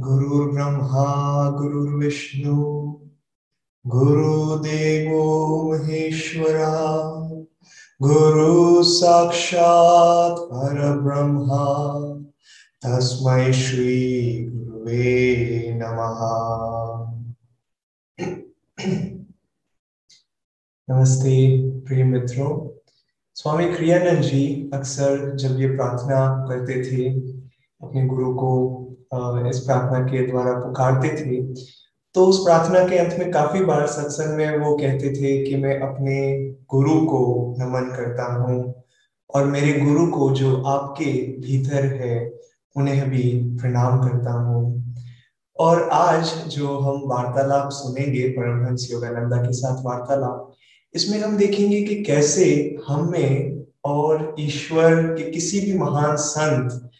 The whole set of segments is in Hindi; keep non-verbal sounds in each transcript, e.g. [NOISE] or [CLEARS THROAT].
गुरुर्ब्रह्मा, गुरुर्विष्णु, गुरुदेवो महेश्वरा, गुरु साक्षात् परब्रह्मा, तस्मै श्री गुरुवे नमः। नमस्ते, प्रिय मित्रों। स्वामी क्रियानंद जी अक्सर जब ये प्रार्थना करते थे, अपने गुरु को इस प्रार्थना के द्वारा पुकारते थे। तो उस प्रार्थना के अंत में काफ़ी बार सत्संग में वो कहते थे कि मैं अपने गुरु को नमन करता हूँ और मेरे गुरु को जो आपके भीतर है, उन्हें भी प्रणाम करता हूँ। और आज जो हम वार्तालाप सुनेंगे परमहंस योगानंदा के साथ वार्तालाप, इसमें हम देखेंगे कि कैसे हमें और ईश्वर के किसी भी महान संत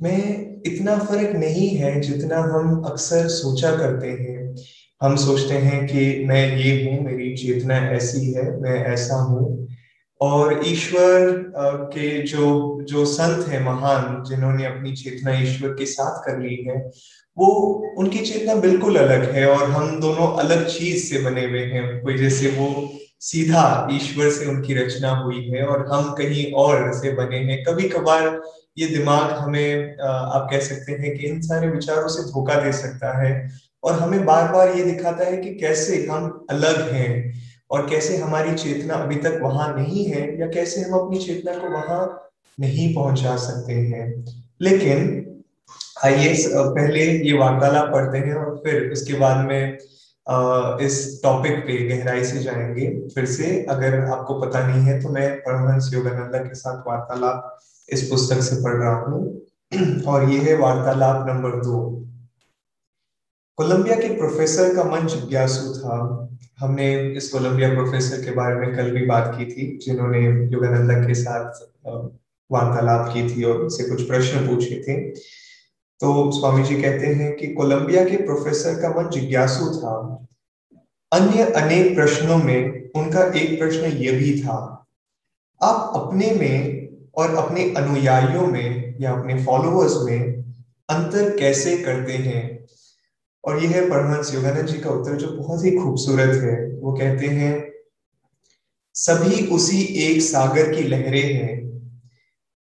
में इतना फ़र्क नहीं है जितना हम अक्सर सोचा करते हैं। हम सोचते हैं कि मैं ये हूँ, मेरी चेतना ऐसी है, मैं ऐसा हूँ। और ईश्वर के जो जो संत है महान, जिन्होंने अपनी चेतना ईश्वर के साथ कर ली है, वो, उनकी चेतना बिल्कुल अलग है और हम दोनों अलग चीज़ से बने हुए हैं। कोई जैसे वो सीधा ईश्वर से उनकी रचना हुई है और हम कहीं और से बने हैं। कभी कभार ये दिमाग हमें आप कह सकते हैं कि इन सारे विचारों से धोखा दे सकता है और हमें बार बार ये दिखाता है कि कैसे हम अलग हैं और कैसे हमारी चेतना अभी तक वहाँ नहीं है या कैसे हम अपनी चेतना को वहाँ नहीं पहुँचा सकते हैं। लेकिन आइए पहले ये वार्तालाप पढ़ते हैं और फिर उसके बाद में इस टॉपिक पे गहराई से जाएँगे। फिर से अगर आपको पता नहीं है तो मैं परमहंस योगानंदा के साथ वार्तालाप इस पुस्तक से पढ़ रहा हूँ। और ये है वार्तालाप नंबर दो। कोलंबिया के प्रोफेसर का मन जिज्ञासु था। हमने इस कोलंबिया प्रोफेसर के बारे में कल भी बात की थी, जिन्होंने योगानंदा के साथ वार्तालाप की थी और उनसे कुछ प्रश्न पूछे थे। तो स्वामी जी कहते हैं कि कोलंबिया के प्रोफेसर का मन जिज्ञासु था। अन्य अनेक प्रश्नों में उनका एक प्रश्न यह भी था, आप अपने में और अपने अनुयायियों में या अपने फॉलोअर्स में अंतर कैसे करते हैं? और यह है परमहंस योगानंद जी का उत्तर, जो बहुत ही खूबसूरत है। वो कहते हैं, सभी उसी एक सागर की लहरें हैं।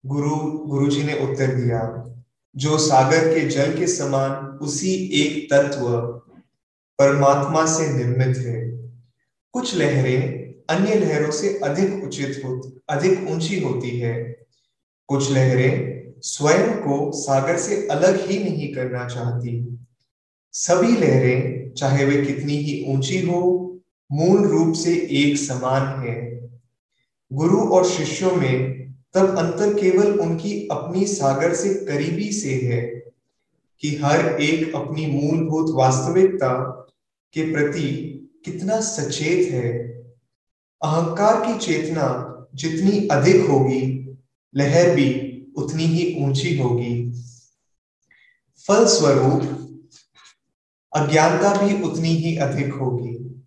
गुरु गुरु जी ने उत्तर दिया, जो सागर के जल के समान उसी एक तत्व परमात्मा से निर्मित है। कुछ लहरें अन्य लहरों से अधिक उचित हो अधिक ऊँची होती है। कुछ लहरें स्वयं को सागर से अलग ही नहीं करना चाहती। सभी लहरें, चाहे वे कितनी ही ऊँची हो, मूल रूप से एक समान है। गुरु और शिष्यों में तब अंतर केवल उनकी अपनी सागर से करीबी से है कि हर एक अपनी मूलभूत वास्तविकता के प्रति कितना सचेत है। अहंकार की चेतना जितनी अधिक होगी लहर भी उतनी ही ऊँची होगी। फलस्वरूप, अज्ञानता भी उतनी ही अधिक होगी।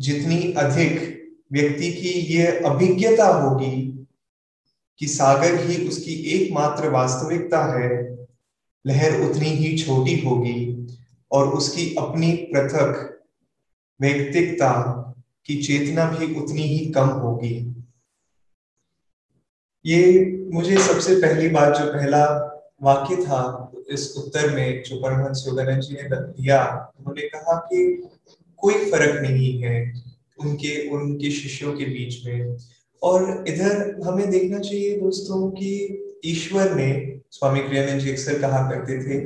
जितनी अधिक व्यक्ति की यह अभिज्ञता होगी कि सागर ही उसकी एकमात्र वास्तविकता है, लहर उतनी ही छोटी होगी और उसकी अपनी पृथक व्यक्तिकता की चेतना भी उतनी ही कम होगी। ये मुझे सबसे पहली बात जो पहला वाक्य था इस उत्तर में जो परमहंस योगानंद जी ने दिया, उन्होंने कहा कि कोई फ़र्क नहीं है उनके उनके शिष्यों के बीच में। और इधर हमें देखना चाहिए दोस्तों कि ईश्वर ने, स्वामी क्रियानंद जी अक्सर कहा करते थे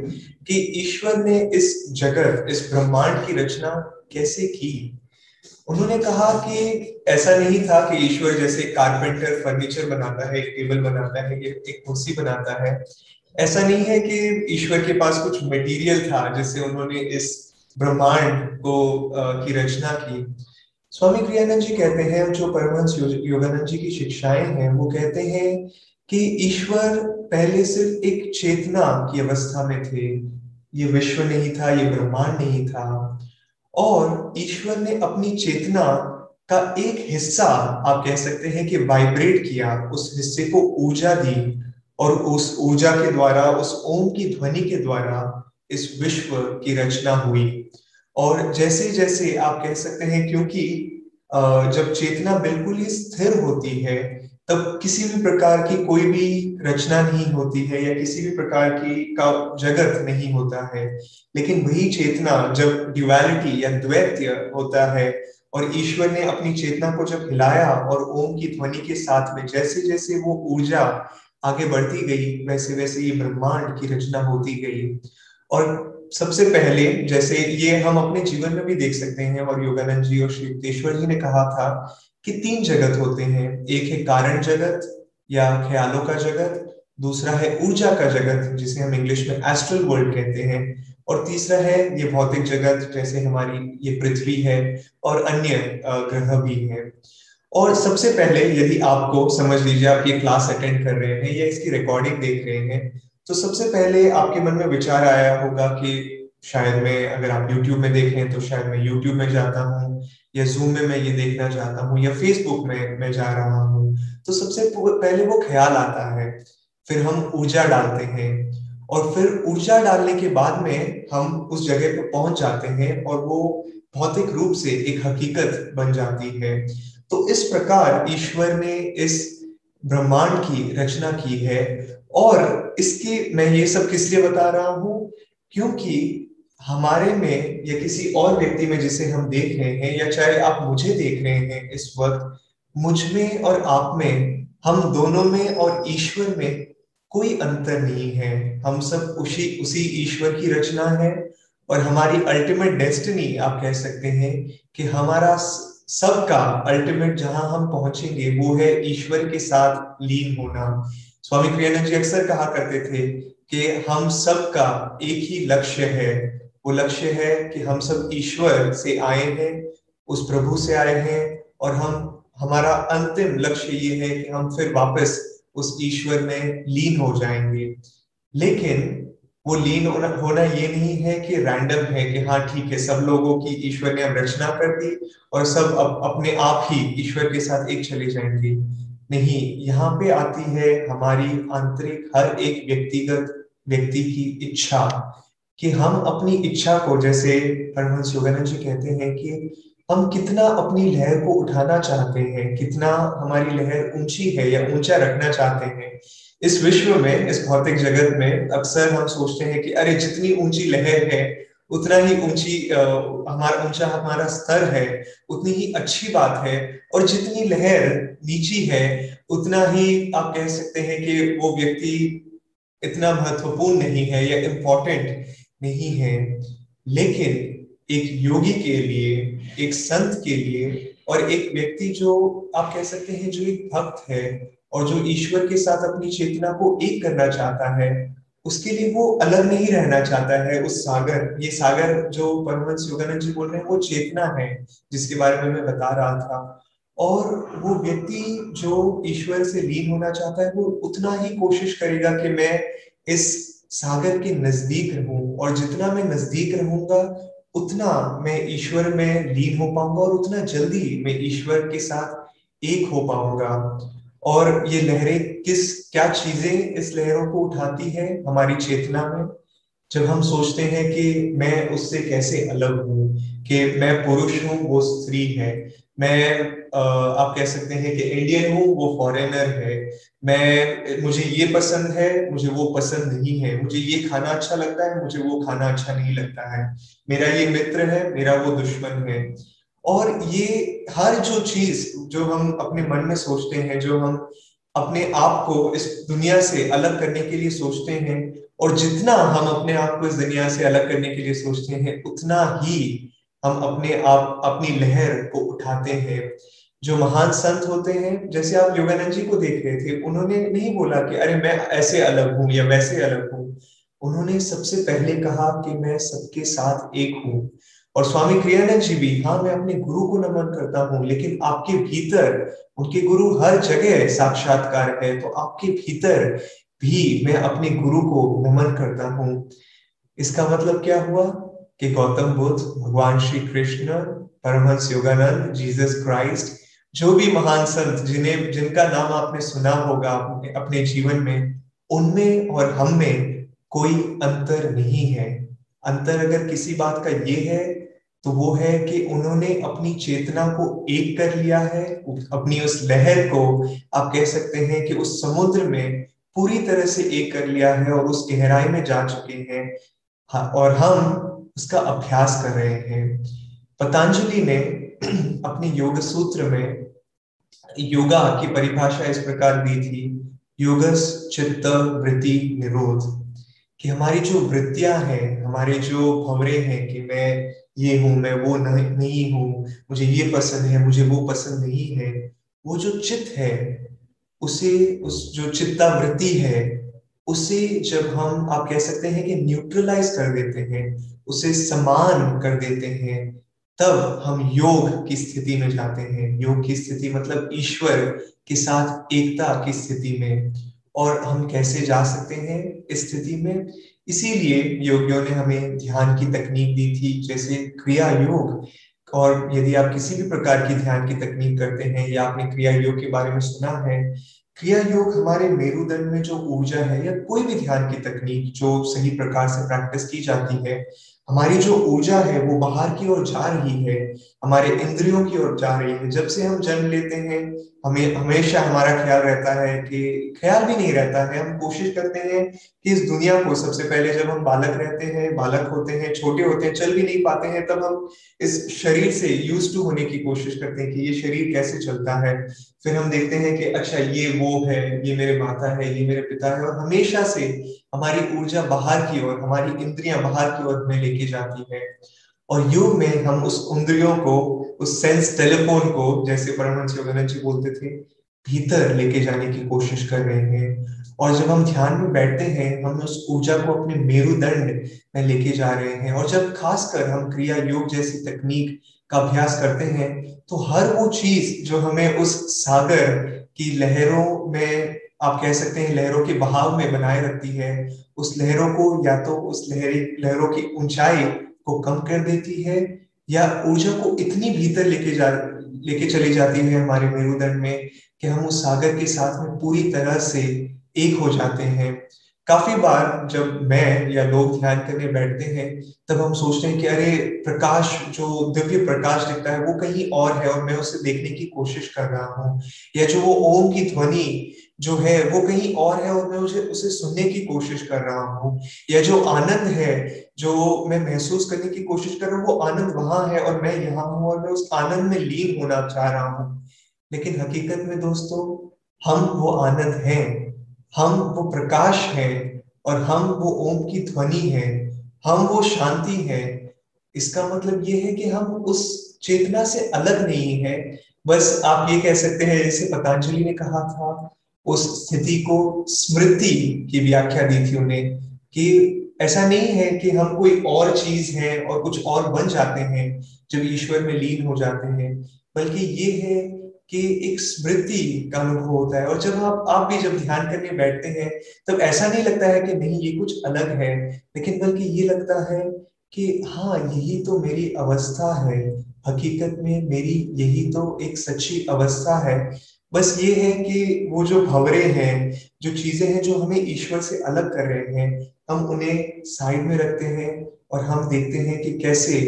कि ईश्वर ने इस जगत, इस ब्रह्मांड की रचना कैसे की? उन्होंने कहा कि ऐसा नहीं था कि ईश्वर जैसे कारपेंटर फर्नीचर बनाता है एक टेबल बनाता है एक कुर्सी बनाता है। ऐसा नहीं है कि ईश्वर के पास कुछ मटेरियल था जिससे उन्होंने इस ब्रह्मांड को आ, की रचना की। स्वामी क्रियानंद जी कहते हैं जो परमहंस योगानंद जी की शिक्षाएँ हैं वो कहते हैं कि ईश्वर पहले सिर्फ़ एक चेतना की अवस्था में थे। ये विश्व नहीं था ये ब्रह्मांड नहीं था। और ईश्वर ने अपनी चेतना का एक हिस्सा, आप कह सकते हैं कि वाइब्रेट किया, उस हिस्से को ऊर्जा दी और उस ऊर्जा के द्वारा, उस ओम की ध्वनि के द्वारा इस विश्व की रचना हुई। और जैसे जैसे आप कह सकते हैं, क्योंकि जब चेतना बिल्कुल ही स्थिर होती है तब किसी भी प्रकार की कोई भी रचना नहीं होती है या किसी भी प्रकार की का जगत नहीं होता है। लेकिन वही चेतना जब ड्युअलिटी या द्वैत्य होता है और ईश्वर ने अपनी चेतना को जब हिलाया और ओम की ध्वनि के साथ में जैसे जैसे वो ऊर्जा आगे बढ़ती गई वैसे वैसे ये ब्रह्मांड की रचना होती गई। और सबसे पहले जैसे ये हम अपने जीवन में भी देख सकते हैं और योगानंद जी और श्री जी ने कहा था कि तीन जगत होते हैं। एक है कारण जगत या ख्यालों का जगत, दूसरा है ऊर्जा का जगत, जिसे हम इंग्लिश में एस्ट्रल वर्ल्ड कहते हैं, और तीसरा है ये भौतिक जगत, जैसे हमारी ये पृथ्वी है और अन्य ग्रह भी है। और सबसे पहले यदि आपको समझ लीजिए, आप ये क्लास अटेंड कर रहे हैं या इसकी रिकॉर्डिंग देख रहे हैं तो सबसे पहले आपके मन में विचार आया होगा कि शायद मैं अगर आप YouTube में देखें तो शायद मैं YouTube में जाता हूँ या जूम में मैं ये देखना चाहता हूँ या फेसबुक में मैं जा रहा हूँ तो सबसे पहले वो ख्याल आता है, फिर हम ऊर्जा डालते हैं और फिर ऊर्जा डालने के बाद में हम उस जगह पर पहुँच जाते हैं और वो भौतिक रूप से एक हकीकत बन जाती है। तो इस प्रकार ईश्वर ने इस ब्रह्मांड की रचना की है और इसके, मैं ये सब किस लिए बता रहा हूँ? क्योंकि हमारे में या किसी और व्यक्ति में जिसे हम देख रहे हैं या चाहे आप मुझे देख रहे हैं इस वक्त, मुझमें और आप में, हम दोनों में और ईश्वर में कोई अंतर नहीं है। हम सब उसी उसी ईश्वर की रचना है और हमारी अल्टीमेट डेस्टिनी आप कह सकते हैं कि हमारा सबका अल्टीमेट जहाँ हम पहुँचेंगे, वो है ईश्वर के साथ लीन होना। स्वामी क्रियानंद जी अक्सर कहा करते थे कि हम सबका एक ही लक्ष्य है वो लक्ष्य है कि हम सब ईश्वर से आए हैं, उस प्रभु से आए हैं और हम, हमारा अंतिम लक्ष्य ये है कि हम फिर वापस उस ईश्वर में लीन हो जाएँगे। लेकिन वो लीन होना होना ये नहीं है कि रैंडम है कि हाँ ठीक है, सब लोगों की ईश्वर ने अब रचना कर दी और सब अब अपने आप ही ईश्वर के साथ एक चले जाएँगे। नहीं, यहाँ पे आती है हमारी आंतरिक, हर एक व्यक्तिगत, व्यक्ति की इच्छा। कि हम अपनी इच्छा को, जैसे परमहंस योगानंद जी कहते हैं कि हम कितना अपनी लहर को उठाना चाहते हैं, कितना हमारी लहर ऊँची है या ऊँचा रखना चाहते हैं। इस विश्व में, इस भौतिक जगत में अक्सर हम सोचते हैं कि अरे जितनी ऊँची लहर है, उतना ही ऊँची हमारा, ऊँचा हमारा स्तर है, उतनी ही अच्छी बात है और जितनी लहर नीची है, उतना ही आप कह सकते हैं कि वो व्यक्ति इतना महत्वपूर्ण नहीं है या इम्पोर्टेंट नहीं है, लेकिन एक योगी के लिए, एक संत के लिए और एक व्यक्ति जो आप कह सकते हैं, जो एक भक्त है और जो ईश्वर के साथ अपनी चेतना को एक करना चाहता है, उसके लिए वो अलग नहीं रहना चाहता है उस सागर। ये सागर जो परमहंस योगानंद जी बोल रहे हैं, वो चेतना है, जिसके बारे में मैं बता रहा था। और वो व्यक्ति जो ईश्वर से लीन होना चाहता है, वो उतना ही कोशिश करेगा कि मैं इस सागर के नज़दीक रहूँ और जितना मैं नज़दीक रहूँगा, उतना मैं ईश्वर में लीन हो पाऊँगा और उतना जल्दी मैं ईश्वर के साथ एक हो पाऊँगा। और ये लहरें किस, क्या चीज़ें इस लहरों को उठाती है हमारी चेतना में? जब हम सोचते हैं कि मैं उससे कैसे अलग हूँ कि मैं पुरुष हूँ, वो स्त्री है। मैं आप कह सकते हैं कि इंडियन हूँ, वो फॉरेनर है। मैं, मुझे ये पसंद है, मुझे वो पसंद नहीं है। मुझे ये खाना अच्छा लगता है, मुझे वो खाना अच्छा नहीं लगता है। मेरा ये मित्र है, मेरा वो दुश्मन है। और ये हर जो चीज़ जो हम अपने मन में सोचते हैं, जो हम अपने आप को इस दुनिया से अलग करने के लिए सोचते हैं, और जितना हम अपने आप को इस दुनिया से अलग करने के लिए सोचते हैं, उतना ही हम अपने आप, अपनी लहर को उठाते हैं। जो महान संत होते हैं, जैसे आप योगानंद जी को देख रहे थे, उन्होंने नहीं बोला कि, अरे, मैं ऐसे अलग हूँ या वैसे अलग हूँ। उन्होंने सबसे पहले कहा कि, मैं सबके साथ एक हूँ। और स्वामी क्रियानंद जी भी हाँ मैं अपने गुरु को नमन करता हूँ, लेकिन आपके भीतर, उनके गुरु हर जगह साक्षात्कार है तो आपके भीतर भी मैं अपने गुरु को नमन करता हूँ। इसका मतलब क्या हुआ? कि गौतम बुद्ध भगवान श्री कृष्ण परमहंस योगानंद जीसस क्राइस्ट जो भी महान संत जिन्हें जिनका नाम आपने सुना होगा अपने, अपने जीवन में उनमें और हम में कोई अंतर नहीं है। अंतर अगर किसी बात का ये है तो वो है कि उन्होंने अपनी चेतना को एक कर लिया है अपनी उस लहर को आप कह सकते हैं कि उस समुद्र में पूरी तरह से एक कर लिया है और उस गहराई में जा चुके हैं। हाँ, और हम उसका अभ्यास कर रहे हैं। पतंजलि ने [CLEARS THROAT] अपने योग सूत्र में योगा की परिभाषा इस प्रकार दी थी योगस चित्त वृत्ति निरोध कि हमारी जो वृत्तियाँ हैं हमारे जो भवरे हैं कि मैं ये हूँ मैं वो नहीं, हूँ मुझे ये पसंद है मुझे वो पसंद नहीं है वो जो चित्त है उसे उस जो चित्तावृत्ति है उसे जब हम आप कह सकते हैं कि न्यूट्रलाइज कर देते हैं उसे समान कर देते हैं, तब हम योग की स्थिति में जाते हैं। योग की स्थिति मतलब ईश्वर के साथ एकता की स्थिति में। और हम कैसे जा सकते हैं इस स्थिति में? इसीलिए योगियों ने हमें ध्यान की तकनीक दी थी, जैसे क्रिया योग। और यदि आप किसी भी प्रकार की ध्यान की तकनीक करते हैं या आपने क्रिया योग के बारे में सुना है, क्रिया योग हमारे मेरुदंड में जो ऊर्जा है या कोई भी ध्यान की तकनीक जो सही प्रकार से प्रैक्टिस की जाती है हमारी जो ऊर्जा है वो बाहर की ओर जा रही है, हमारे इंद्रियों की ओर जा रही है। जब से हम जन्म लेते हैं हमें, हमेशा हमारा ख्याल रहता है कि, ख्याल भी नहीं रहता है। हम कोशिश करते हैं कि इस दुनिया को सबसे पहले जब हम बालक रहते हैं, बालक होते हैं, छोटे होते हैं, चल भी नहीं पाते हैं, तब हम इस शरीर से यूज़ टू होने की कोशिश करते हैं कि ये शरीर कैसे चलता है। फिर हम देखते हैं कि अच्छा ये वो है, ये मेरे माता है, ये मेरे पिता है, और हमेशा से हमारी ऊर्जा बाहर की ओर, हमारी इंद्रियाँ बाहर की ओर हमें लेके जाती है। और योग में हम उस इंद्रियों को, उस सेंस टेलीफोन को, जैसे परमहंस योगानंद जी बोलते थे, भीतर लेके जाने की कोशिश कर रहे हैं। और जब हम ध्यान में बैठते हैं, हम उस ऊर्जा को अपने मेरुदंड में लेके जा रहे हैं। और जब खासकर हम क्रिया योग जैसी तकनीक का अभ्यास करते हैं तो हर वो चीज़ जो हमें उस सागर की लहरों में, आप कह सकते हैं, लहरों के बहाव में बनाए रखती है, उस लहरों को या तो उस लहरी, लहरों की ऊंचाई को कम कर देती है या ऊर्जा को इतनी भीतर लेके जा, लेके चली जाती है हमारे मेरुदंड में कि हम उस सागर के साथ में पूरी तरह से एक हो जाते हैं। काफ़ी बार जब मैं या लोग ध्यान करने बैठते हैं, तब हम सोचते हैं कि अरे, प्रकाश, जो दिव्य प्रकाश दिखता है, वो कहीं और है और मैं उसे देखने की कोशिश कर रहा हूँ। या जो वो ओम की ध्वनि जो है, वो कहीं और है और मैं उसे उसे सुनने की कोशिश कर रहा हूँ। या जो आनंद है जो मैं महसूस करने की कोशिश कर रहा हूँ, वो आनंद वहाँ है और मैं यहाँ हूँ और मैं उस आनंद में लीन होना चाह रहा हूँ। लेकिन हकीकत में दोस्तों, हम वो आनंद हैं, हम वो प्रकाश हैं और हम वो ओम की ध्वनि है, हम वो शांति है। इसका मतलब ये है कि हम उस चेतना से अलग नहीं है। बस आप ये कह सकते हैं, जैसे पतंजलि ने कहा था, उस स्थिति को स्मृति की व्याख्या दी थी उन्हें, कि ऐसा नहीं है कि हम कोई और चीज़ है और कुछ और बन जाते हैं जब ईश्वर में लीन हो जाते हैं, बल्कि ये है कि एक स्मृति का अनुभव होता है। और जब आप आप भी जब ध्यान करने बैठते हैं, तब ऐसा नहीं लगता है कि नहीं, ये कुछ अलग है, लेकिन बल्कि ये लगता है कि हाँ यही तो मेरी अवस्था है। हकीकत में मेरी यही तो एक सच्ची अवस्था है। बस ये है कि वो जो भवरे हैं, जो चीज़ें हैं जो हमें ईश्वर से अलग कर रहे हैं हम उन्हें साइड में रखते हैं और हम देखते हैं कि कैसे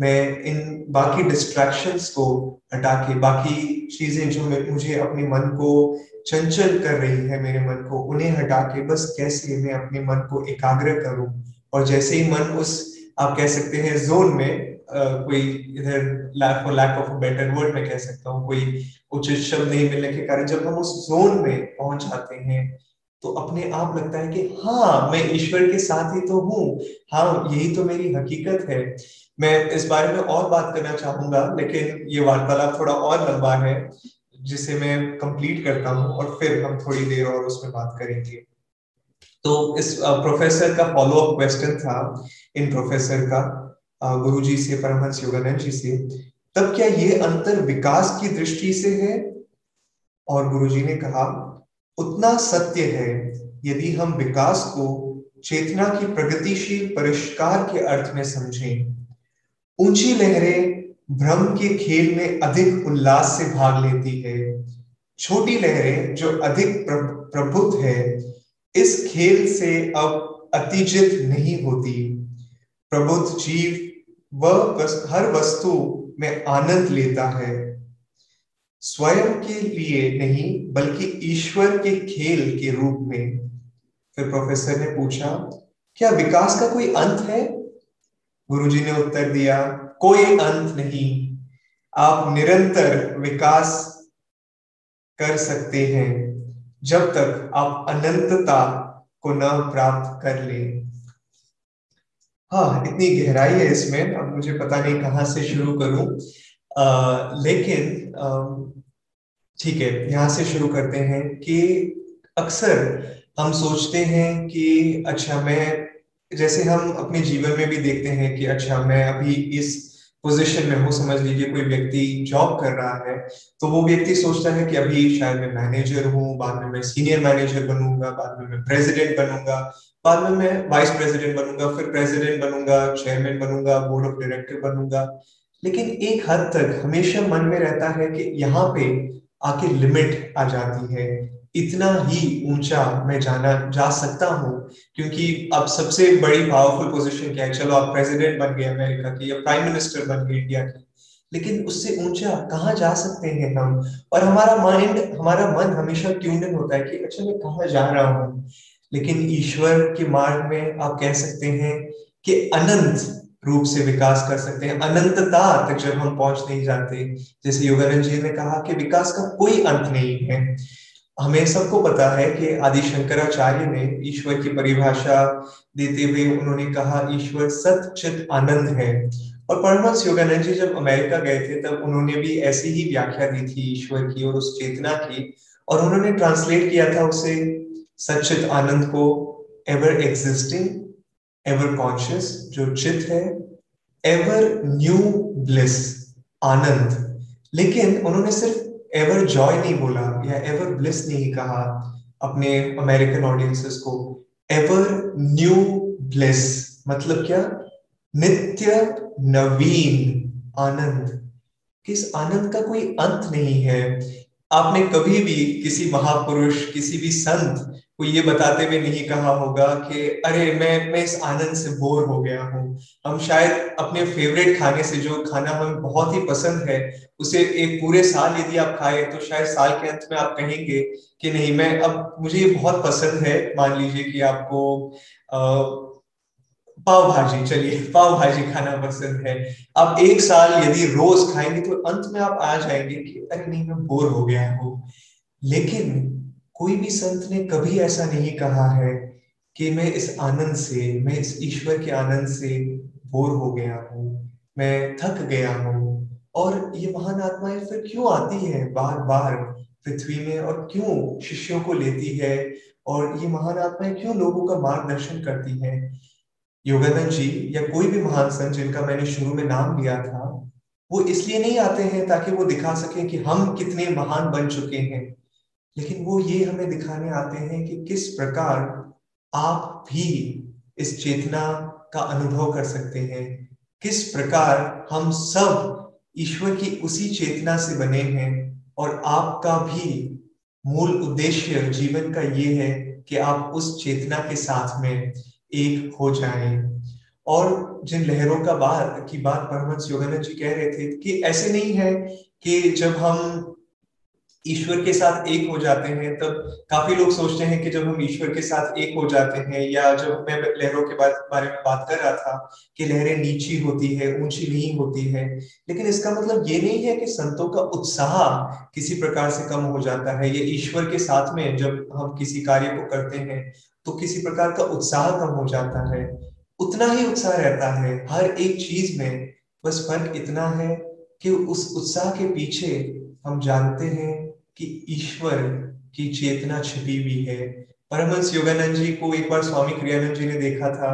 मैं इन बाकी डिस्ट्रैक्शंस को हटा के बाकी चीज़ें जो मुझे अपने मन को चंचल कर रही है मेरे मन को उन्हें हटा के बस कैसे मैं अपने मन को एकाग्र करूँ? और जैसे ही मन उस आप कह सकते हैं जोन में आ, कोई इधर lack lack of better word में कह सकता हूँ कोई उचित शब्द नहीं मिलने के कारण जब हम उस जोन में पहुँच जाते हैं तो अपने आप लगता है कि हाँ मैं ईश्वर के साथ ही तो हूँ। हाँ यही तो मेरी हकीकत है। मैं इस बारे में और बात करना चाहूँगा, लेकिन ये वार्तालाप थोड़ा और लंबा है, जिसे मैं कंप्लीट करता हूँ और फिर हम थोड़ी देर और उसमें बात करेंगे। तो इस प्रोफेसर का फॉलो अप क्वेश्चन था, इन प्रोफेसर का गुरु जी से, परमहंस योगानंद जी से, तब क्या ये अंतर विकास की दृष्टि से है? और गुरु जी ने कहा उतना सत्य है यदि हम विकास को चेतना की प्रगतिशील परिष्कार के अर्थ में समझें। ऊँची लहरें भ्रम के खेल में अधिक उल्लास से भाग लेती है। छोटी लहरें जो अधिक प्रबुद्ध है, इस खेल से अब अतिजित नहीं होती। प्रबुद्ध जीव वह हर वस्तु में आनंद लेता है। स्वयं के लिए नहीं बल्कि ईश्वर के खेल के रूप में। फिर प्रोफेसर ने पूछा क्या विकास का कोई अंत है? गुरुजी ने उत्तर दिया कोई अंत नहीं। आप निरंतर विकास कर सकते हैं जब तक आप अनंतता को न प्राप्त कर ले। हाँ इतनी गहराई है इसमें अब मुझे पता नहीं कहाँ से शुरू करूँ। आ, लेकिन ठीक है, यहाँ से शुरू करते हैं कि अक्सर हम सोचते हैं कि अच्छा मैं, जैसे हम अपने जीवन में भी देखते हैं कि अच्छा मैं अभी इस पोजीशन में हूँ, समझ लीजिए कोई व्यक्ति जॉब कर रहा है तो वो व्यक्ति सोचता है कि अभी शायद मैं मैनेजर हूँ, बाद में मैं सीनियर मैनेजर बनूँगा, बाद में मैं प्रेसिडेंट बनूँगा, बाद में मैं वाइस प्रेसिडेंट बनूँगा, फिर प्रेसिडेंट बनूँगा चेयरमैन बनूँगा बोर्ड ऑफ़ डायरेक्टर बनूँगा। लेकिन एक हद तक हमेशा मन में रहता है कि यहाँ पे आके लिमिट आ जाती है। इतना ही ऊँचा मैं जाना, जा सकता हूँ, क्योंकि अब सबसे बड़ी पावरफुल पोजीशन क्या है? चलो, आप प्रेसिडेंट बन गए अमेरिका की या प्राइम मिनिस्टर बन गए इंडिया की। लेकिन उससे ऊँचा कहाँ जा सकते हैं हम? और हमारा माइंड हमारा मन हमेशा ट्यून होता है कि अच्छा मैं कहाँ जा रहा हूँ? लेकिन ईश्वर के मार्ग में आप कह सकते हैं कि अनंत रूप से विकास कर सकते हैं। अनंतता तक जब हम पहुँच नहीं जाते, जैसे योगानंद जी ने कहा कि विकास का कोई अंत नहीं है। हमें सबको पता है कि आदि शंकराचार्य ने ईश्वर की परिभाषा देते हुए उन्होंने कहा, ईश्वर सचित आनंद है। और परमहंस योगानंद जी जब अमेरिका गए थे, तब उन्होंने भी ऐसी ही व्याख्या दी थी ईश्वर की और उस चेतना की। और उन्होंने ट्रांसलेट किया था उसे सचित आनंद को एवर एग्जिस्टिंग एवर कॉन्शियस जो चित है एवर न्यू ब्लिस आनंद। लेकिन उन्होंने सिर्फ़ एवर जॉय नहीं बोला, या एवर ब्लिस नहीं कहा अपने अमेरिकन ऑडियंसेस को। एवर न्यू ब्लिस मतलब क्या? नित्य नवीन आनंद। किस आनंद का कोई अंत नहीं है। आपने कभी भी किसी महापुरुष, किसी भी संत को ये बताते हुए नहीं कहा होगा कि, अरे, मैं मैं इस आनंद से बोर हो गया हूँ। हम शायद अपने फेवरेट खाने से, जो खाना हमें बहुत ही पसंद है, उसे एक पूरे साल यदि आप खाए तो शायद साल के अंत में आप कहेंगे कि नहीं, मैं, अब मुझे ये बहुत पसंद है। मान लीजिए कि आपको पाव भाजी, चलिए, पाव भाजी खाना पसंद है। आप एक साल यदि रोज खाएँगे तो अंत में आप आ जाएँगे कि, अरे, नहीं, मैं बोर हो गया हूँ। लेकिन कोई भी संत ने कभी ऐसा नहीं कहा है कि मैं इस आनंद से, मैं इस ईश्वर के आनंद से बोर हो गया हूँ, मैं थक गया हूँ। और ये महान आत्माएँ फिर क्यों आती है बार बार पृथ्वी में और क्यों शिष्यों को लेती है? और ये महान आत्माएँ क्यों लोगों का मार्गदर्शन करती हैं? योगानंद जी या कोई भी महान संत जिनका मैंने शुरू में नाम लिया था, वो इसलिए नहीं आते हैं ताकि वो दिखा सके कि हम कितने महान बन चुके हैं। लेकिन वो ये हमें दिखाने आते हैं कि किस प्रकार आप भी इस चेतना का अनुभव कर सकते हैं। किस प्रकार हम सब ईश्वर की उसी चेतना से बने हैं और आपका भी मूल उद्देश्य जीवन का ये है कि आप उस चेतना के साथ में एक हो जाएँ। और जिन लहरों का बात, की बात परमहंस योगानंद जी कह रहे थे कि ऐसे नहीं है कि जब हम ईश्वर के साथ एक हो जाते हैं, तब काफ़ी लोग सोचते हैं कि जब हम ईश्वर के साथ एक हो जाते हैं या जब मैं लहरों के बारे में बात कर रहा था कि लहरें नीची होती है, ऊँची नहीं होती है, लेकिन इसका मतलब ये नहीं है कि संतों का उत्साह किसी प्रकार से कम हो जाता है। ये ईश्वर के साथ में जब हम किसी कार्य को करते हैं तो किसी प्रकार का उत्साह कम हो जाता है। उतना ही उत्साह रहता है, हर एक चीज़ में बस फ़र्क इतना है कि उस उत्साह के पीछे हम जानते हैं कि ईश्वर की चेतना छिपी हुई है। परमहंस योगानंद जी को एक बार स्वामी क्रियानंद जी ने देखा था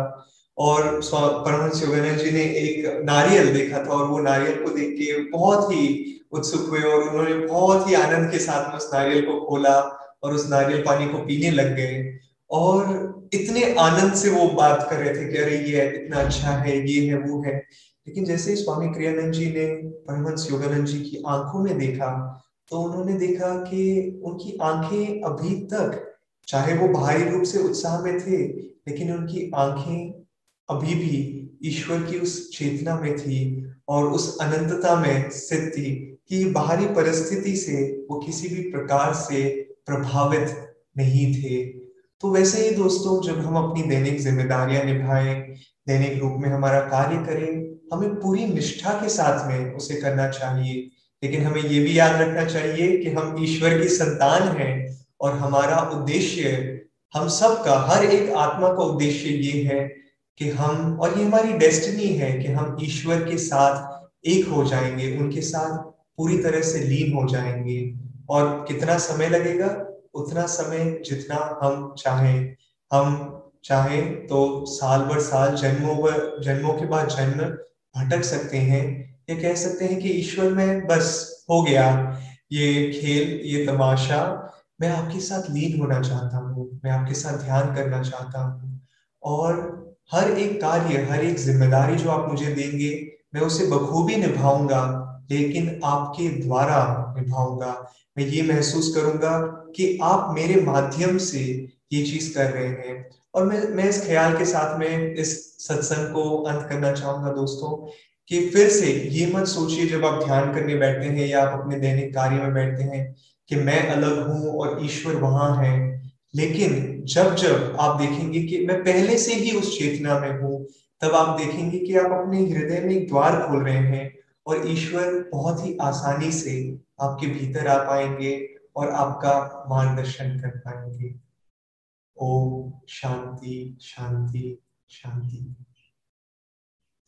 और परमहंस योगानंद जी ने एक नारियल देखा था और वो नारियल को देख के बहुत ही उत्सुक हुए और उन्होंने बहुत ही आनंद के साथ में उस नारियल को खोला और उस नारियल पानी को पीने लग गए। और इतने आनंद से वो बात कर रहे थे कि अरे ये इतना अच्छा है, ये है, वो है। लेकिन जैसे स्वामी क्रियानंद जी ने परमहंस योगानंद जी की आँखों में देखा तो उन्होंने देखा कि उनकी आँखें अभी तक, चाहे वो बाहरी रूप से उत्साह में थे, लेकिन उनकी आँखें अभी भी ईश्वर की उस चेतना में थी और उस अनंतता में स्थित थी कि बाहरी परिस्थिति से वो किसी भी प्रकार से प्रभावित नहीं थे। तो वैसे ही दोस्तों, जब हम अपनी दैनिक जिम्मेदारियाँ निभाएँ, दैनिक रूप में हमारा कार्य करें, हमें पूरी निष्ठा के साथ में उसे करना चाहिए। लेकिन हमें ये भी याद रखना चाहिए कि हम ईश्वर की संतान हैं और हमारा उद्देश्य हम सब का हर एक आत्मा का उद्देश्य ये है कि हम, और ये हमारी डेस्टिनी है कि हम ईश्वर के साथ एक हो जाएँगे, उनके साथ पूरी तरह से लीन हो जाएँगे। और कितना समय लगेगा? उतना समय जितना हम चाहें। हम चाहें तो साल भर साल, जन्मों पर जन्मों के बाद जन्म भटक सकते हैं या कह सकते हैं कि ईश्वर में बस हो गया ये खेल, ये तमाशा। मैं आपके साथ लीन होना चाहता हूँ, मैं आपके साथ ध्यान करना चाहता हूँ। और हर एक कार्य, हर एक ज़िम्मेदारी जो आप मुझे देंगे, मैं उसे बखूबी निभाऊँगा, लेकिन आपके द्वारा निभाऊँगा। मैं ये महसूस करूँगा कि आप मेरे माध्यम से ये चीज़ कर रहे हैं। और मैं मैं इस ख्याल के साथ में इस सत्संग को अंत करना चाहूँगा दोस्तों। कि फिर से ये मत सोचिए जब आप ध्यान करने बैठते हैं या आप अपने दैनिक कार्य में बैठते हैं कि मैं अलग हूँ और ईश्वर वहाँ है। लेकिन जब जब आप देखेंगे कि मैं पहले से ही उस चेतना में हूँ, तब आप देखेंगे कि आप अपने हृदय में एक द्वार खोल रहे हैं और ईश्वर बहुत ही आसानी से आपके भीतर आ पाएँगे और आपका मार्गदर्शन कर पाएँगे। ओम शांति शांति शांति।